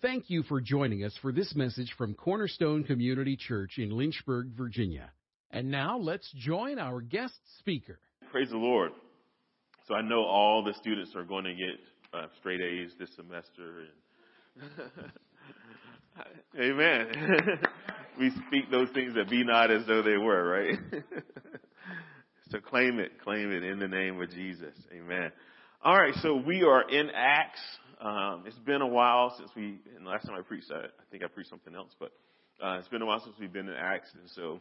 Thank you for joining us for this message from Cornerstone Community Church in Lynchburg, Virginia. And now let's join our guest speaker. Praise the Lord. So I know all the students are going to get uh, straight A's this semester. And Amen. we speak those things that be not as though they were, right? so claim it, claim it in the name of Jesus. Amen. All right, so we are in Acts. Um, it's been a while since we, and last time I preached, I, I think I preached something else, but uh, it's been a while since we've been in Acts, and so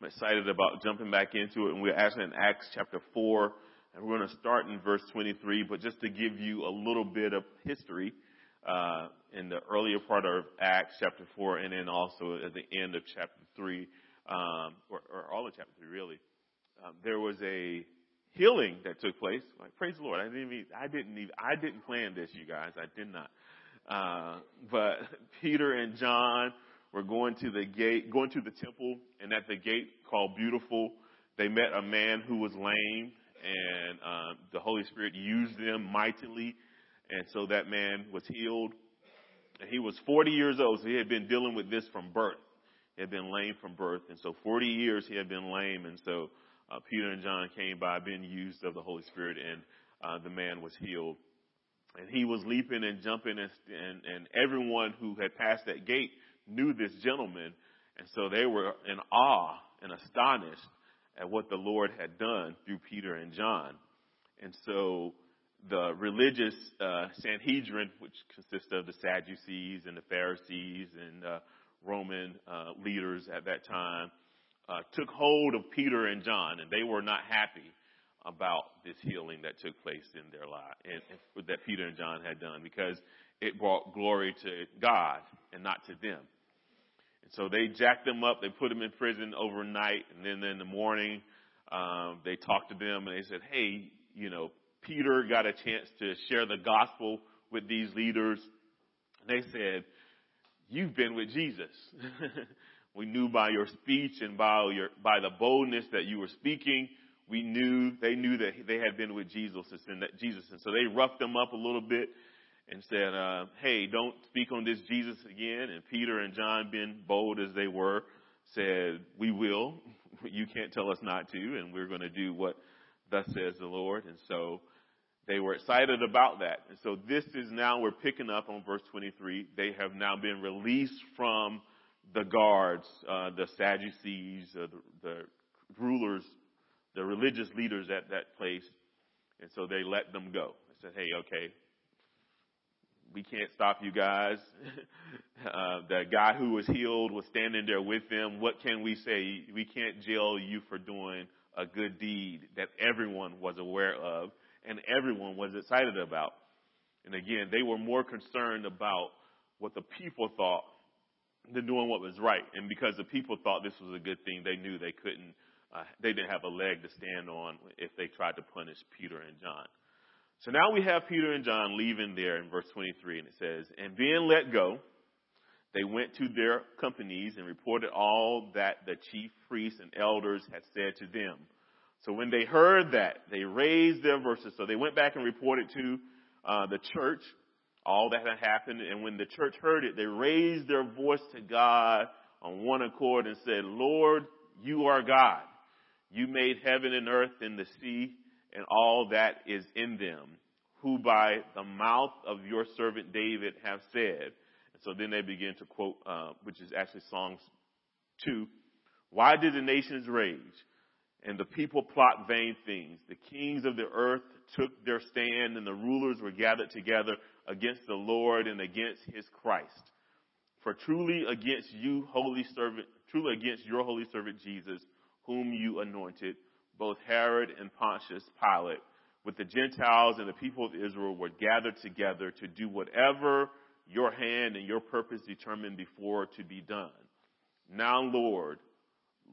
I'm excited about jumping back into it. And we're actually in Acts chapter 4, and we're going to start in verse 23, but just to give you a little bit of history, uh, in the earlier part of Acts chapter 4, and then also at the end of chapter 3, um, or, or all of chapter 3 really, um, there was a healing that took place. Like, praise the Lord. I didn't even, I didn't even, I didn't plan this, you guys. I did not. Uh, but Peter and John were going to the gate, going to the temple, and at the gate called Beautiful, they met a man who was lame, and uh, the Holy Spirit used them mightily, and so that man was healed. And he was 40 years old, so he had been dealing with this from birth. He had been lame from birth, and so 40 years he had been lame, and so uh, Peter and John came by being used of the Holy Spirit, and uh, the man was healed. And he was leaping and jumping, and, and, and everyone who had passed that gate knew this gentleman, and so they were in awe and astonished at what the Lord had done through Peter and John. And so the religious uh, Sanhedrin, which consists of the Sadducees and the Pharisees and uh, Roman uh, leaders at that time, uh, took hold of Peter and John, and they were not happy about this healing that took place in their life and, and that Peter and John had done because it brought glory to God and not to them. And so they jacked them up. They put them in prison overnight, and then in the morning, um, they talked to them and they said, "Hey, you know, Peter got a chance to share the gospel with these leaders." And they said, "You've been with Jesus." We knew by your speech and by your, by the boldness that you were speaking, we knew, they knew that they had been with Jesus and that Jesus. And so they roughed them up a little bit and said, uh, hey, don't speak on this Jesus again. And Peter and John, being bold as they were, said, we will. You can't tell us not to, and we're going to do what thus says the Lord. And so they were excited about that. And so this is now, we're picking up on verse 23. They have now been released from the guards, uh, the Sadducees, uh, the, the rulers, the religious leaders at that place. And so they let them go. They said, hey, okay, we can't stop you guys. uh, the guy who was healed was standing there with them. What can we say? We can't jail you for doing a good deed that everyone was aware of and everyone was excited about. And again, they were more concerned about what the people thought than doing what was right. And because the people thought this was a good thing, they knew they couldn't, uh, they didn't have a leg to stand on if they tried to punish Peter and John. So now we have Peter and John leaving there in verse 23, and it says, And being let go, they went to their companies and reported all that the chief priests and elders had said to them. So when they heard that, they raised their voices. So they went back and reported to uh, the church all that had happened. And when the church heard it, they raised their voice to God on one accord and said, Lord, you are God. You made heaven and earth and the sea and all that is in them, who by the mouth of your servant David have said. And so then they begin to quote, uh, which is actually Psalms 2. Why did the nations rage? And the people plot vain things. The kings of the earth took their stand and the rulers were gathered together against the Lord and against his Christ. For truly against you, holy servant, truly against your holy servant Jesus, whom you anointed, both Herod and Pontius Pilate, with the Gentiles and the people of Israel were gathered together to do whatever your hand and your purpose determined before to be done. Now, Lord,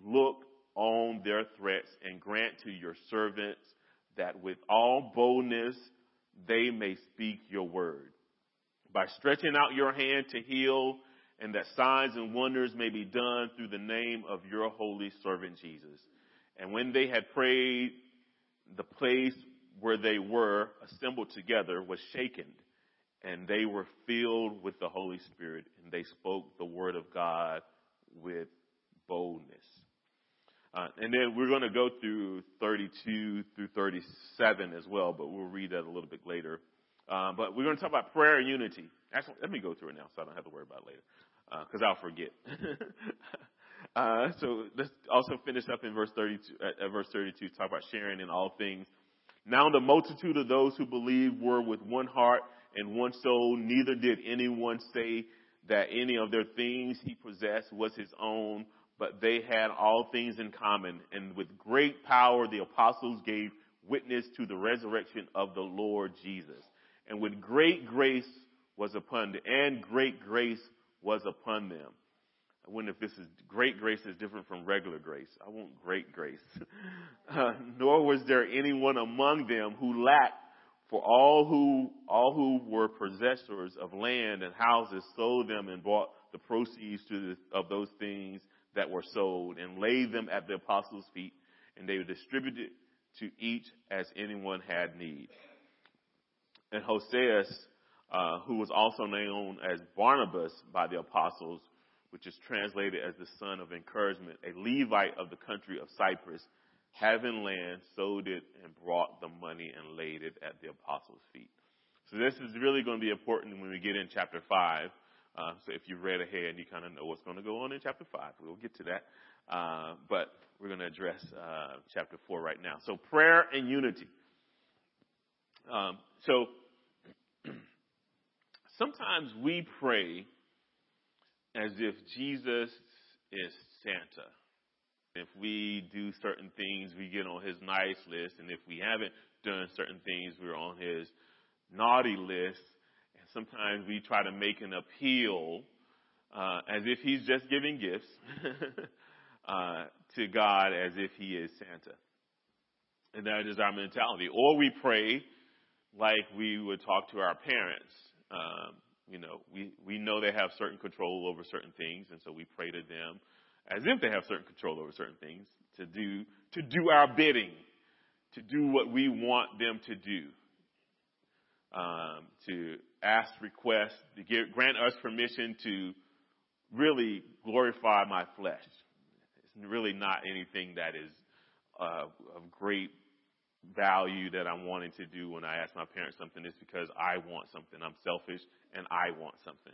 look on their threats and grant to your servants that with all boldness they may speak your word. By stretching out your hand to heal, and that signs and wonders may be done through the name of your holy servant Jesus. And when they had prayed, the place where they were assembled together was shaken, and they were filled with the Holy Spirit, and they spoke the word of God with boldness. Uh, and then we're going to go through 32 through 37 as well, but we'll read that a little bit later. Uh, but we're going to talk about prayer and unity. Actually, let me go through it now so I don't have to worry about it later, because uh, I'll forget. Uh, so let's also finish up in verse 32, uh, verse 32, talk about sharing in all things. Now the multitude of those who believed were with one heart and one soul. Neither did anyone say that any of their things he possessed was his own, but they had all things in common. And with great power, the apostles gave witness to the resurrection of the Lord Jesus. And with great grace was upon them, and great grace was upon them. I wonder if this is great grace is different from regular grace. I want great grace. Uh, nor was there anyone among them who lacked, for all who all who were possessors of land and houses sold them and bought the proceeds the, of those things that were sold and laid them at the apostles' feet, and they were distributed to each as anyone had need. And Hosea, uh, who was also known as Barnabas by the apostles, which is translated as the son of encouragement, a Levite of the country of Cyprus, having land, sold it, and brought the money and laid it at the apostles' feet. So this is really going to be important when we get in chapter 5. Uh, so if you've read ahead, you kind of know what's going to go on in chapter 5. We'll get to that. Uh, but we're going to address uh, chapter 4 right now. So prayer and unity. Um, so sometimes we pray as if Jesus is Santa. If we do certain things, we get on his nice list, and if we haven't done certain things, we're on his naughty list. Sometimes we try to make an appeal uh, as if he's just giving gifts uh, to God as if he is Santa. And that is our mentality. Or we pray like we would talk to our parents. Um, you know, we, we know they have certain control over certain things, and so we pray to them as if they have certain control over certain things to do, to do our bidding, to do what we want them to do, um, to ask requests, to give, grant us permission to really glorify my flesh. It's really not anything that is uh, of great value that I'm wanting to do when I ask my parents something is because I want something. I'm selfish and I want something.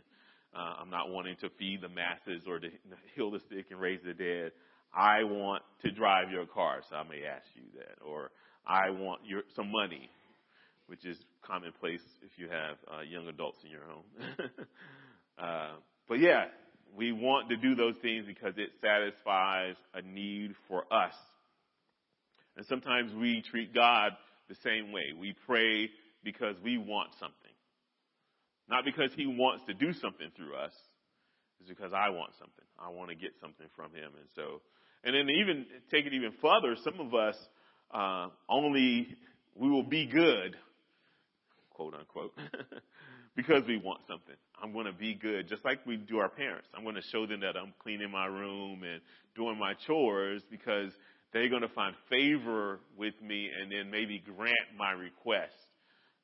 Uh, I'm not wanting to feed the masses or to heal the sick and raise the dead. I want to drive your car, so I may ask you that. Or I want your, some money, which is commonplace if you have uh, young adults in your home. uh, but yeah, we want to do those things because it satisfies a need for us and sometimes we treat God the same way. We pray because we want something. Not because He wants to do something through us. It's because I want something. I want to get something from Him. And so, and then even take it even further, some of us uh, only, we will be good, quote unquote, because we want something. I'm going to be good, just like we do our parents. I'm going to show them that I'm cleaning my room and doing my chores because they're going to find favor with me and then maybe grant my request.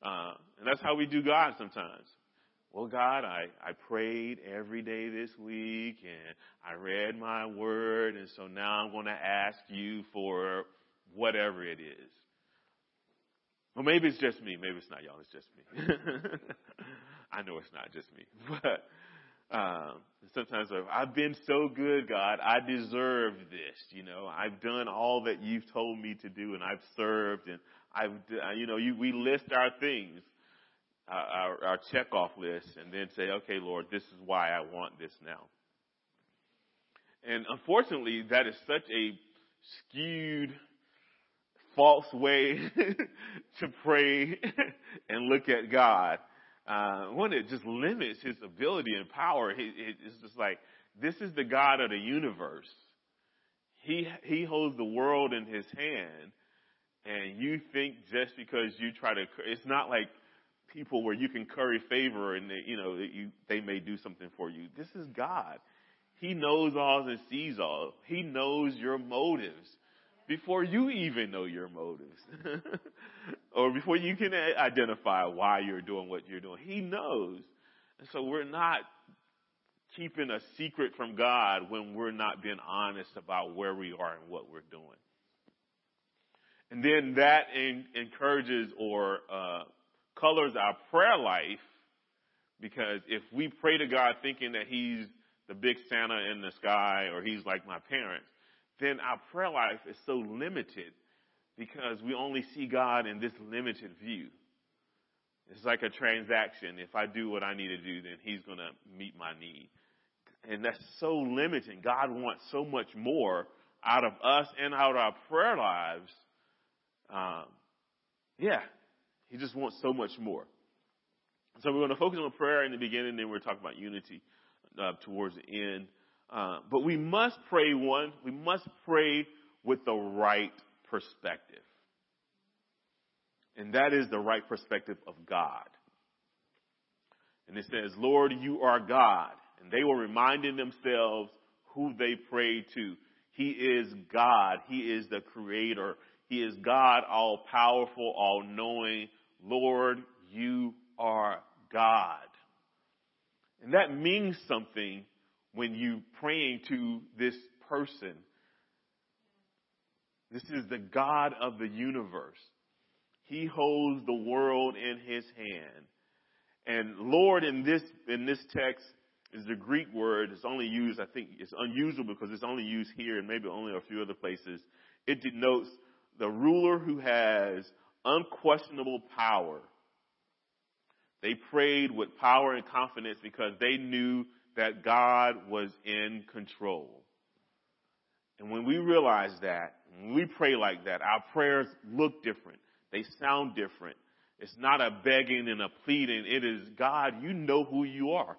Uh, and that's how we do God sometimes. Well, God, I, I prayed every day this week and I read my word, and so now I'm going to ask you for whatever it is. Well, maybe it's just me. Maybe it's not y'all. It's just me. I know it's not just me. But um, sometimes I've been so good, God. I deserve this. You know, I've done all that you've told me to do, and I've served, and I've, you know, you, we list our things, our, our check off list, and then say, okay, Lord, this is why I want this now. And unfortunately, that is such a skewed, false way to pray and look at God uh, one that just limits his ability and power. He, it's just like, this is the God of the universe. He, he holds the world in his hand. And you think just because you try to, it's not like people where you can curry favor and they, you know, you, they may do something for you. This is God. He knows all and sees all. He knows your motives before you even know your motives. or before you can identify why you're doing what you're doing. He knows. And so we're not keeping a secret from God when we're not being honest about where we are and what we're doing. And then that in, encourages or uh, colors our prayer life because if we pray to God thinking that He's the big Santa in the sky or He's like my parents, then our prayer life is so limited because we only see God in this limited view. It's like a transaction. If I do what I need to do, then He's going to meet my need. And that's so limiting. God wants so much more out of us and out of our prayer lives. Um, yeah, He just wants so much more. So we're going to focus on prayer in the beginning, then we're talking about unity uh, towards the end. Uh, but we must pray one. We must pray with the right perspective. And that is the right perspective of God. And it says, Lord, you are God. And they were reminding themselves who they prayed to. He is God. He is the creator. He is God, all powerful, all knowing. Lord, you are God. And that means something when you praying to this person. This is the God of the universe. He holds the world in his hand. And Lord in this in this text is the Greek word. It's only used, I think it's unusual because it's only used here and maybe only a few other places. It denotes the ruler who has unquestionable power. They prayed with power and confidence because they knew that God was in control. And when we realize that, when we pray like that, our prayers look different. They sound different. It's not a begging and a pleading. It is, God, you know who you are.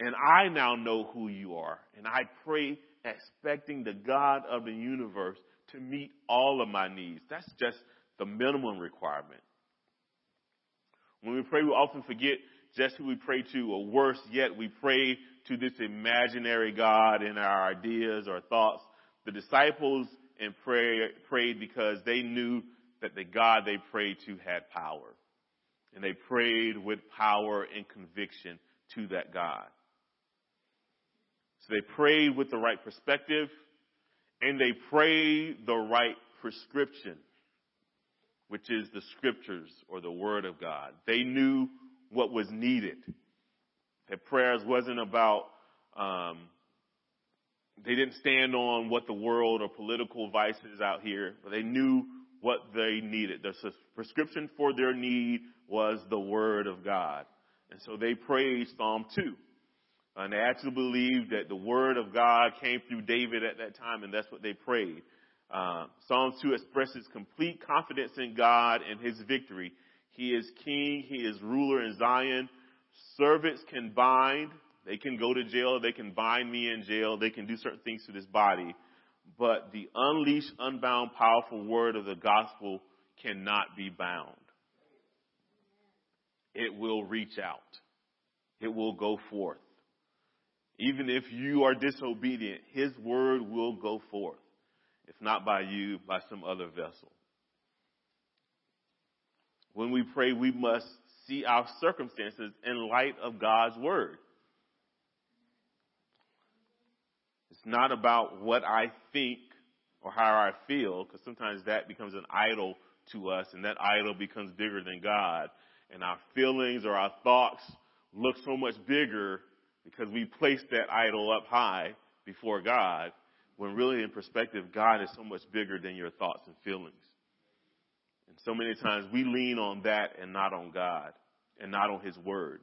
And I now know who you are. And I pray expecting the God of the universe to meet all of my needs. That's just the minimum requirement. When we pray, we often forget just who we pray to, or worse yet, we pray to this imaginary God in our ideas or thoughts. The disciples and pray, prayed because they knew that the God they prayed to had power. And they prayed with power and conviction to that God. So they prayed with the right perspective and they prayed the right prescription, which is the scriptures or the word of God. They knew what was needed. Their prayers wasn't about, um, they didn't stand on what the world or political vices out here, but they knew what they needed. The prescription for their need was the Word of God. And so they prayed Psalm 2. And they actually believed that the Word of God came through David at that time, and that's what they prayed. Uh, Psalm 2 expresses complete confidence in God and His victory. He is King. He is ruler in Zion. Servants can bind. They can go to jail. They can bind me in jail. They can do certain things to this body but the unleashed, unbound, powerful word of the gospel cannot be bound. It will reach out. It will go forth. Even if you are disobedient, His word will go forth. If not by you, by some other vessel. When we pray, we must see our circumstances in light of God's word. It's not about what I think or how I feel, because sometimes that becomes an idol to us, and that idol becomes bigger than God. And our feelings or our thoughts look so much bigger because we place that idol up high before God, when really in perspective, God is so much bigger than your thoughts and feelings. And so many times we lean on that and not on God and not on His Word.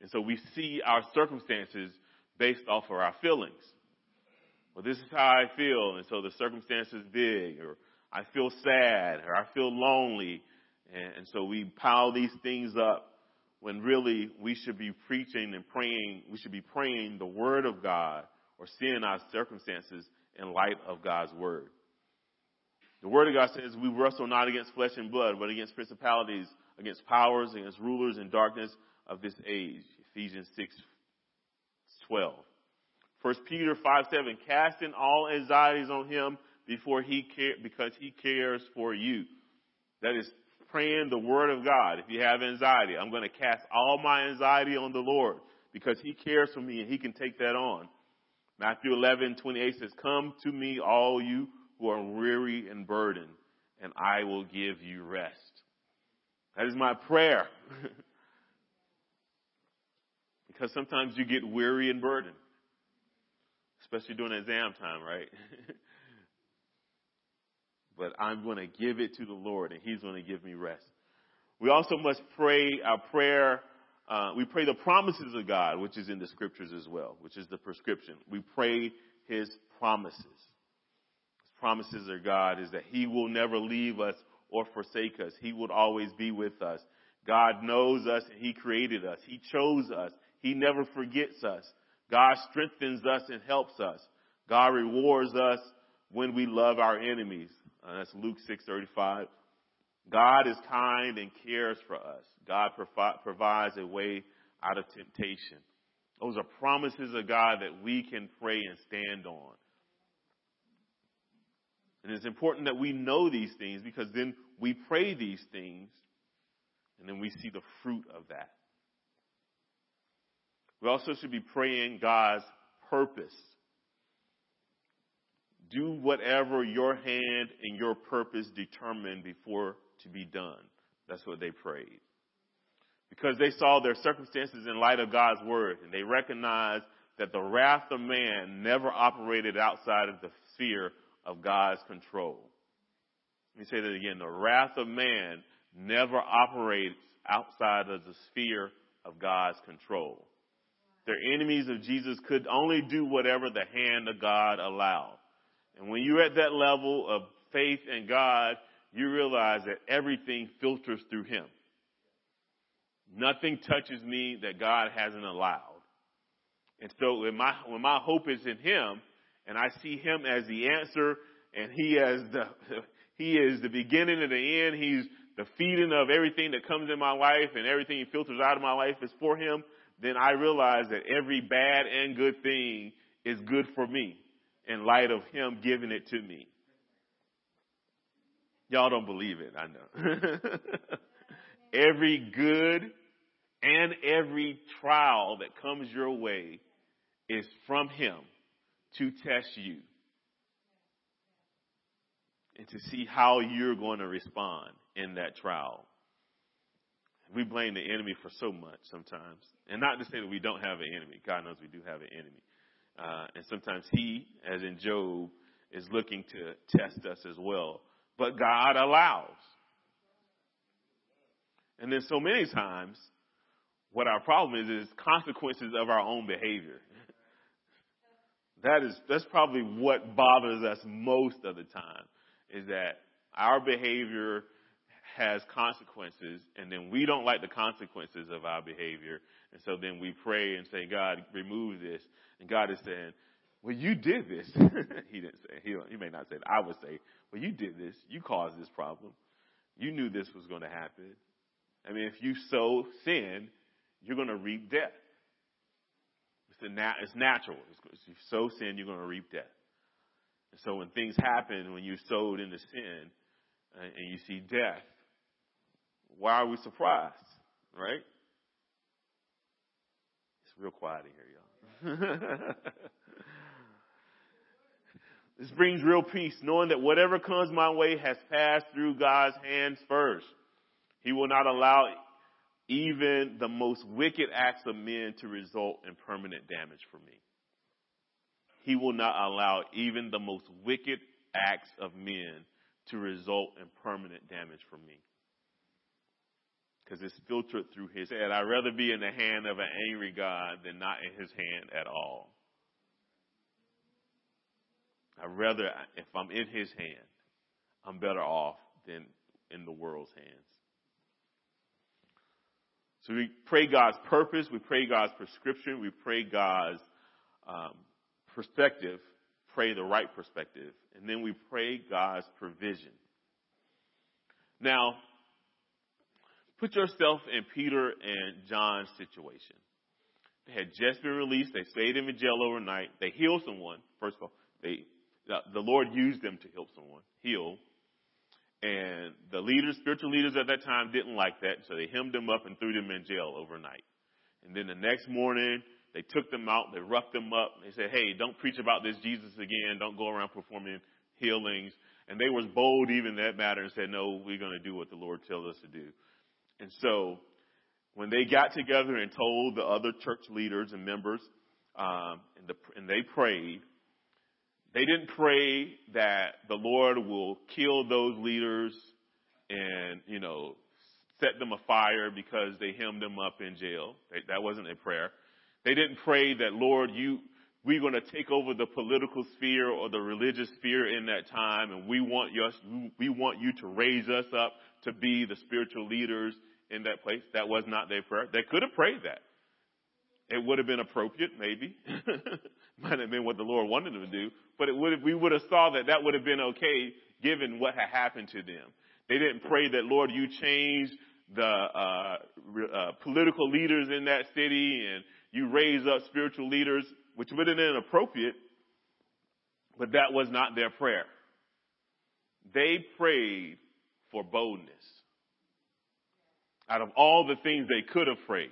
And so we see our circumstances based off of our feelings. Well, this is how I feel, and so the circumstance is big, or I feel sad, or I feel lonely, and so we pile these things up when really we should be preaching and praying, we should be praying the Word of God or seeing our circumstances in light of God's Word. The Word of God says we wrestle not against flesh and blood, but against principalities, against powers, against rulers in darkness of this age. Ephesians 6, 12. First Peter 5 7, casting all anxieties on him before he care, because he cares for you. That is praying the word of God. If you have anxiety, I'm going to cast all my anxiety on the Lord because he cares for me and he can take that on. Matthew 11, 28 says, Come to me, all you who are weary and burdened, and I will give you rest. That is my prayer. because sometimes you get weary and burdened, especially during exam time, right? but I'm going to give it to the Lord, and He's going to give me rest. We also must pray our prayer uh, we pray the promises of God, which is in the scriptures as well, which is the prescription. We pray His promises. Promises of God is that He will never leave us or forsake us. He will always be with us. God knows us and He created us. He chose us. He never forgets us. God strengthens us and helps us. God rewards us when we love our enemies. Uh, that's Luke 6:35. God is kind and cares for us. God provi- provides a way out of temptation. Those are promises of God that we can pray and stand on. And it's important that we know these things because then we pray these things and then we see the fruit of that. We also should be praying God's purpose. Do whatever your hand and your purpose determine before to be done. That's what they prayed. Because they saw their circumstances in light of God's word and they recognized that the wrath of man never operated outside of the sphere of God's control. Let me say that again. The wrath of man never operates outside of the sphere of God's control. Their enemies of Jesus could only do whatever the hand of God allowed. And when you're at that level of faith in God, you realize that everything filters through Him. Nothing touches me that God hasn't allowed. And so when my, when my hope is in Him, and I see Him as the answer, and He as the, He is the beginning and the end, He's the feeding of everything that comes in my life, and everything He filters out of my life is for Him, then I realize that every bad and good thing is good for me in light of Him giving it to me. Y'all don't believe it, I know. every good and every trial that comes your way is from Him to test you and to see how you're going to respond in that trial. We blame the enemy for so much sometimes. And not to say that we don't have an enemy. God knows we do have an enemy. Uh, and sometimes he, as in Job, is looking to test us as well but God allows. And then so many times, what our problem is, is consequences of our own behavior. That is, that's probably what bothers us most of the time, is that our behavior has consequences, and then we don't like the consequences of our behavior, and so then we pray and say, God, remove this. And God is saying, well, you did this. he didn't say, he, he may not say. I would say, well, you did this. You caused this problem. You knew this was going to happen. I mean, if you sow sin, you're going to reap death. It's, it's natural. If you sow sin, you're going to reap death. And so when things happen, when you sowed into sin uh, and you see death, why are we surprised? Right? It's real quiet in here, y'all. This brings real peace, knowing that whatever comes my way has passed through God's hands first. He will not allow even the most wicked acts of men to result in permanent damage for me. He will not allow even the most wicked acts of men to result in permanent damage for me. Because it's filtered through his head. I'd rather be in the hand of an angry God than not in his hand at all. I'd rather, if I'm in his hand, I'm better off than in the world's hands. So we pray God's purpose, we pray God's prescription, we pray God's um, perspective, pray the right perspective, and then we pray God's provision. Now, put yourself in Peter and John's situation. They had just been released. They stayed in the jail overnight. They healed someone. First of all, they the Lord used them to help someone heal. And the leaders, spiritual leaders at that time didn't like that, so they hemmed them up and threw them in jail overnight. And then the next morning, they took them out, they roughed them up, they said, hey, don't preach about this Jesus again, don't go around performing healings. And they was bold even that matter and said, no, we're going to do what the Lord tells us to do. And so, when they got together and told the other church leaders and members, um, and, the, and they prayed, they didn't pray that the Lord will kill those leaders and, you know, set them afire because they hemmed them up in jail. That wasn't a prayer. They didn't pray that, Lord, you, we're going to take over the political sphere or the religious sphere in that time and we want you, we want you to raise us up to be the spiritual leaders in that place. That was not their prayer. They could have prayed that. It would have been appropriate, maybe. Might have been what the Lord wanted them to do, but it would have, we would have saw that that would have been okay given what had happened to them. They didn't pray that, Lord, you change the uh, uh, political leaders in that city and you raise up spiritual leaders, which would have been appropriate, but that was not their prayer. They prayed for boldness. Out of all the things they could have prayed,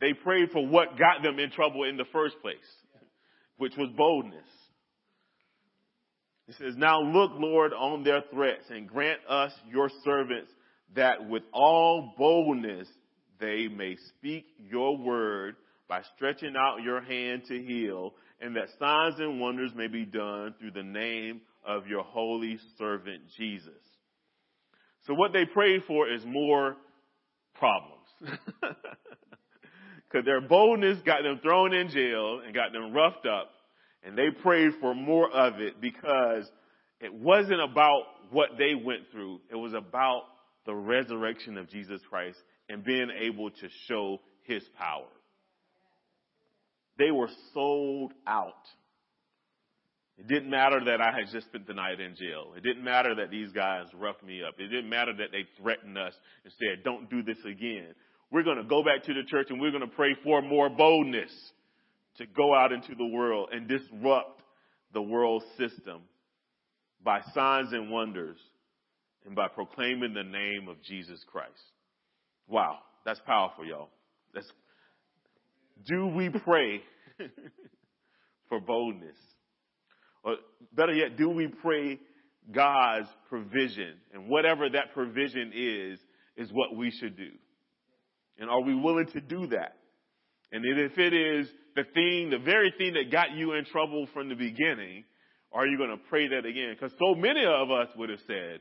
they prayed for what got them in trouble in the first place, which was boldness. He says, Now look, Lord, on their threats and grant us, your servants, that with all boldness they may speak your word by stretching out your hand to heal, and that signs and wonders may be done through the name of your holy servant Jesus. So what they prayed for is more problems. Because their boldness got them thrown in jail and got them roughed up. And they prayed for more of it because it wasn't about what they went through. It was about the resurrection of Jesus Christ and being able to show his power. They were sold out. It didn't matter that I had just spent the night in jail. It didn't matter that these guys roughed me up. It didn't matter that they threatened us and said, don't do this again. We're going to go back to the church and we're going to pray for more boldness to go out into the world and disrupt the world system by signs and wonders and by proclaiming the name of Jesus Christ. Wow, that's powerful, y'all. That's, do we pray for boldness? Or better yet, do we pray God's provision? And whatever that provision is, is what we should do. And are we willing to do that? And if it is the thing, the very thing that got you in trouble from the beginning, are you going to pray that again? Because so many of us would have said,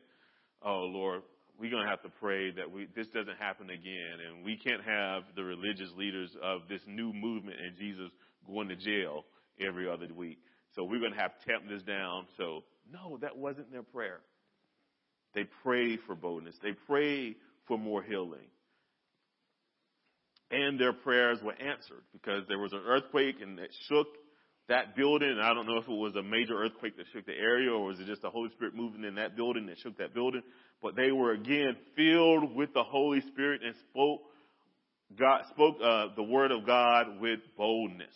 oh Lord, we're going to have to pray that we, this doesn't happen again. And we can't have the religious leaders of this new movement and Jesus going to jail every other week. So we're going to have to tamp this down. So no, that wasn't their prayer. They prayed for boldness. They prayed for more healing and their prayers were answered because there was an earthquake and it shook that building. I don't know if it was a major earthquake that shook the area or was it just the Holy Spirit moving in that building that shook that building. But they were again filled with the Holy Spirit and spoke God spoke uh, the word of God with boldness.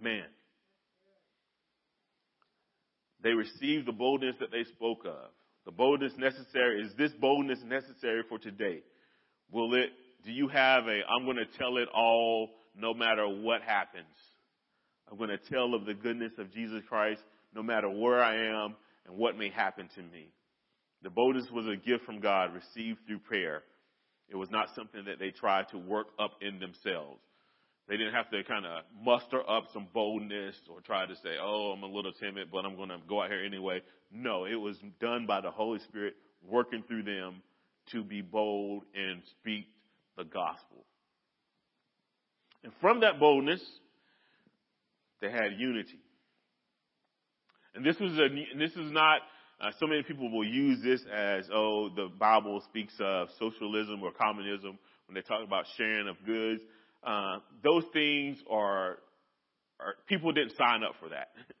Man, they received the boldness that they spoke of. The boldness necessary is this boldness necessary for today? Will it do you have a, I'm going to tell it all no matter what happens? I'm going to tell of the goodness of Jesus Christ no matter where I am and what may happen to me. The boldness was a gift from God received through prayer. It was not something that they tried to work up in themselves. They didn't have to kind of muster up some boldness or try to say, oh, I'm a little timid, but I'm going to go out here anyway. No, it was done by the Holy Spirit working through them to be bold and speak the gospel. And from that boldness, they had unity. And this was a, this is not, uh, so many people will use this as, oh, the Bible speaks of socialism or communism when they talk about sharing of goods. Uh, those things are, are, people didn't sign up for that.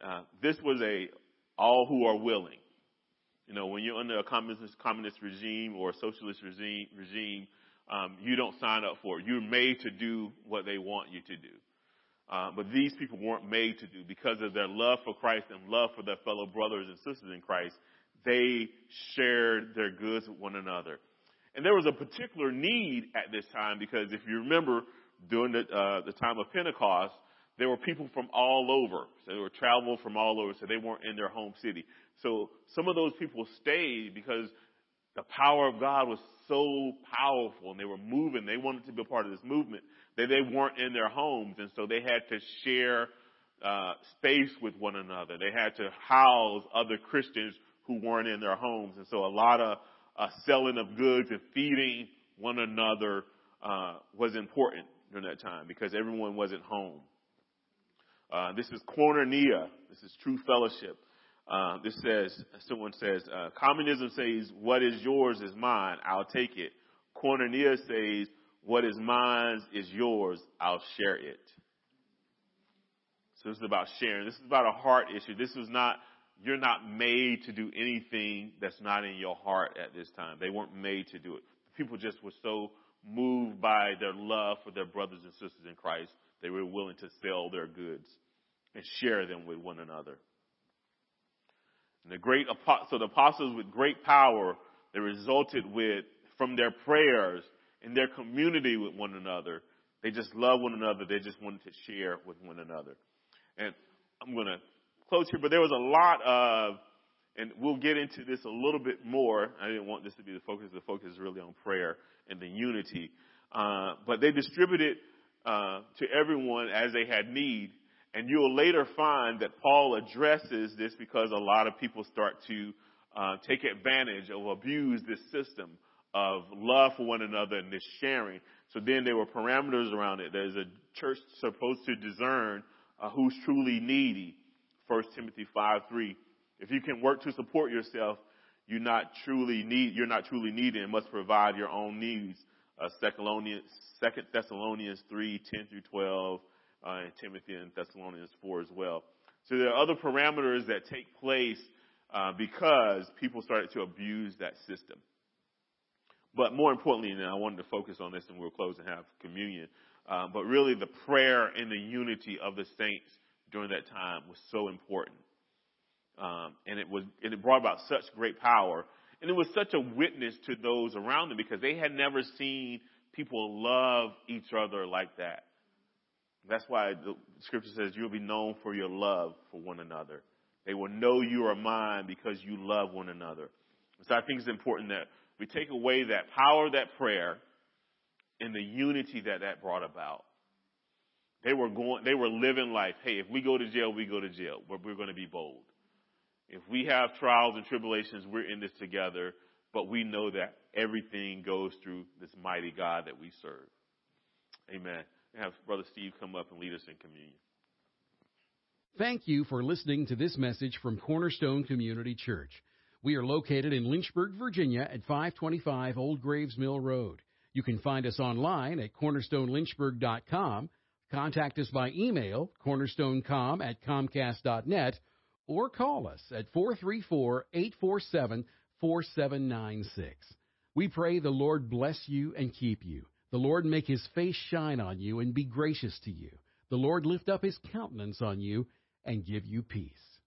Uh, this was a all who are willing. You know, when you're under a communist, communist regime or a socialist regime, regime um, you don't sign up for it. You're made to do what they want you to do. Uh, but these people weren't made to do because of their love for Christ and love for their fellow brothers and sisters in Christ. They shared their goods with one another. And there was a particular need at this time because if you remember during the, uh, the time of Pentecost, there were people from all over. So they were traveled from all over, so they weren't in their home city. So some of those people stayed because the power of God was so powerful and they were moving. They wanted to be a part of this movement that they weren't in their homes. And so they had to share uh, space with one another. They had to house other Christians who weren't in their homes. And so a lot of uh, selling of goods and feeding one another uh, was important during that time because everyone wasn't home. Uh, this is koinonia. This is true fellowship. Uh, this says, someone says, uh, communism says, what is yours is mine, I'll take it. Koinonia says, what is mine is yours, I'll share it. So this is about sharing. This is about a heart issue. This is not, you're not made to do anything that's not in your heart at this time. They weren't made to do it. People just were so moved by their love for their brothers and sisters in Christ, they were willing to sell their goods and share them with one another. And the great, so the apostles with great power, they resulted with, from their prayers and their community with one another, they just love one another. They just wanted to share with one another. And I'm going to close here, but there was a lot of, and we'll get into this a little bit more. I didn't want this to be the focus. The focus is really on prayer and the unity. Uh, but they distributed uh, to everyone as they had need. And you'll later find that Paul addresses this because a lot of people start to uh, take advantage or abuse this system of love for one another and this sharing. So then there were parameters around it. There's a church supposed to discern uh, who's truly needy. 1 Timothy 5 3. If you can work to support yourself, you're not truly need, you're not truly needed and must provide your own needs. Uh, 2 Thessalonians 3, 10 through 12, uh, and Timothy and Thessalonians 4 as well. So there are other parameters that take place uh, because people started to abuse that system. But more importantly, and I wanted to focus on this and we'll close and have communion, uh, but really the prayer and the unity of the saints during that time was so important. Um, and it was, and it brought about such great power. And it was such a witness to those around them because they had never seen people love each other like that. That's why the scripture says you'll be known for your love for one another. They will know you are mine because you love one another. So I think it's important that we take away that power of that prayer and the unity that that brought about. They were going, they were living life. Hey, if we go to jail, we go to jail, but we're going to be bold. If we have trials and tribulations, we're in this together, but we know that everything goes through this mighty God that we serve. Amen. Have Brother Steve come up and lead us in communion. Thank you for listening to this message from Cornerstone Community Church. We are located in Lynchburg, Virginia at 525 Old Graves Mill Road. You can find us online at cornerstonelynchburg.com. Contact us by email, cornerstonecom at comcast.net, or call us at 434 847 4796. We pray the Lord bless you and keep you. The Lord make his face shine on you and be gracious to you. The Lord lift up his countenance on you and give you peace.